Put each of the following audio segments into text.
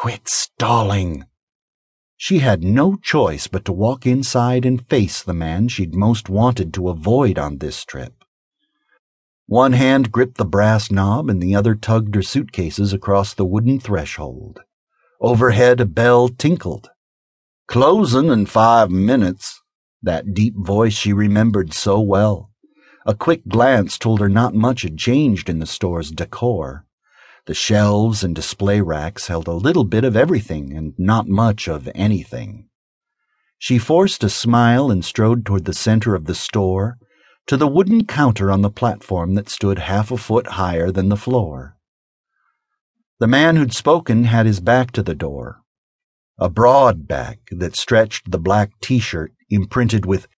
Quit stalling. She had no choice but to walk inside and face the man she'd most wanted to avoid on this trip. One hand gripped the brass knob and the other tugged her suitcases across the wooden threshold. Overhead a bell tinkled. Closing in five minutes, that deep voice she remembered so well. A quick glance told her not much had changed in the store's decor. The shelves and display racks held a little bit of everything and not much of anything. She forced a smile and strode toward the center of the store to the wooden counter on the platform that stood half a foot higher than the floor. The man who'd spoken had his back to the door, a broad back that stretched the black t shirt imprinted with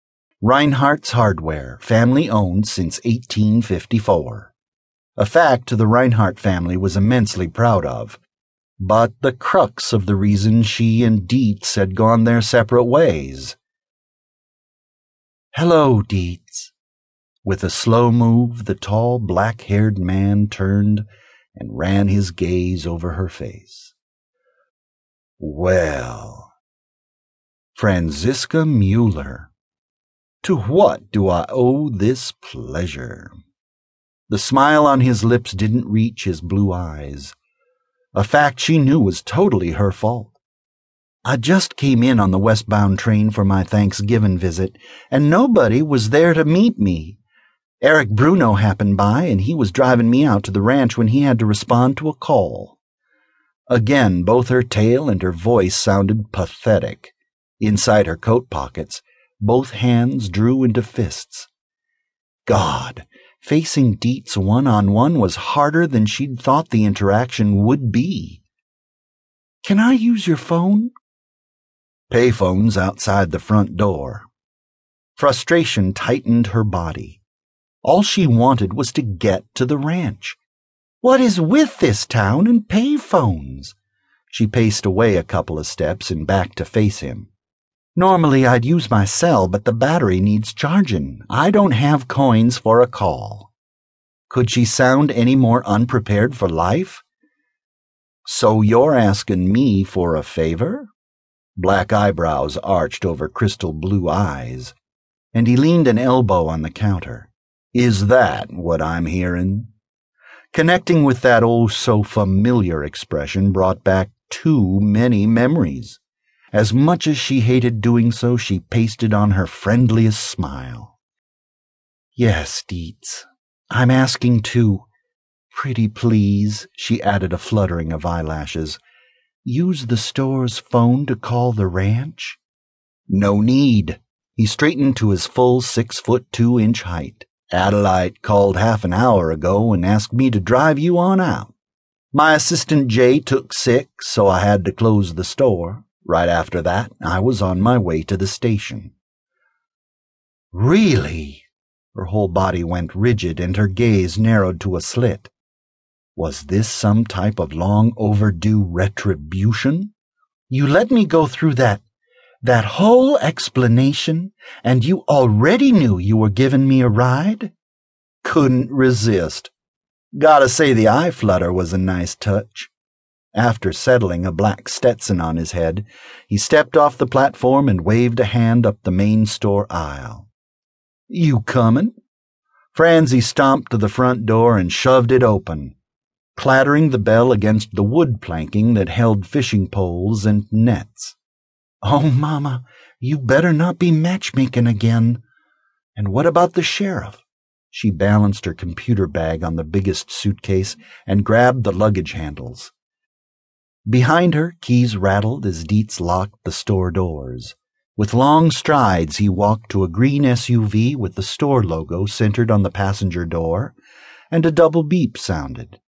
Reinhardt's Hardware, family owned since 1854. A fact the Reinhardt family was immensely proud of, but the crux of the reason she and Dietz had gone their separate ways. Hello, Dietz. With a slow move, the tall, black haired man turned and ran his gaze over her face. Well, Franziska Mueller, to what do I owe this pleasure? The smile on his lips didn't reach his blue eyes, a fact she knew was totally her fault. I just came in on the westbound train for my Thanksgiving visit, and nobody was there to meet me. Eric Bruno happened by, and he was driving me out to the ranch when he had to respond to a call. Again, both her tale and her voice sounded pathetic. Inside her coat pockets, both hands drew into fists. God, facing Dietz one on one was harder than she'd thought the interaction would be. Can I use your phone? Payphone's outside the front door. Frustration tightened her body. All she wanted was to get to the ranch. What is with this town and payphones? She paced away a couple of steps and back to face him. Normally I'd use my cell, but the battery needs charging. I don't have coins for a call. Could she sound any more unprepared for life? So you're asking me for a favor? Black eyebrows arched over crystal blue eyes, and he leaned an elbow on the counter. Is that what I'm hearing? Connecting with that oh so familiar expression brought back too many memories. As much as she hated doing so, she pasted on her friendliest smile. Yes, Dietz, I'm asking too. Pretty please, she added a fluttering of eyelashes. Use the store's phone to call the ranch? No need. He straightened to his full six foot two inch height. Adelaide called half an hour ago and asked me to drive you on out. My assistant Jay took sick, so I had to close the store. Right after that, I was on my way to the station. Really? Her whole body went rigid and her gaze narrowed to a slit. Was this some type of long overdue retribution? You let me go through that that whole explanation, and you already knew you were giving me a ride? Couldn't resist. Gotta say the eye flutter was a nice touch. After settling a black Stetson on his head, he stepped off the platform and waved a hand up the main store aisle. You comin'? Franzi stomped to the front door and shoved it open, clattering the bell against the wood planking that held fishing poles and nets. Oh, Mama, you better not be matchmaking again. And what about the sheriff? She balanced her computer bag on the biggest suitcase and grabbed the luggage handles. Behind her, keys rattled as Dietz locked the store doors. With long strides, he walked to a green SUV with the store logo centered on the passenger door, and a double beep sounded.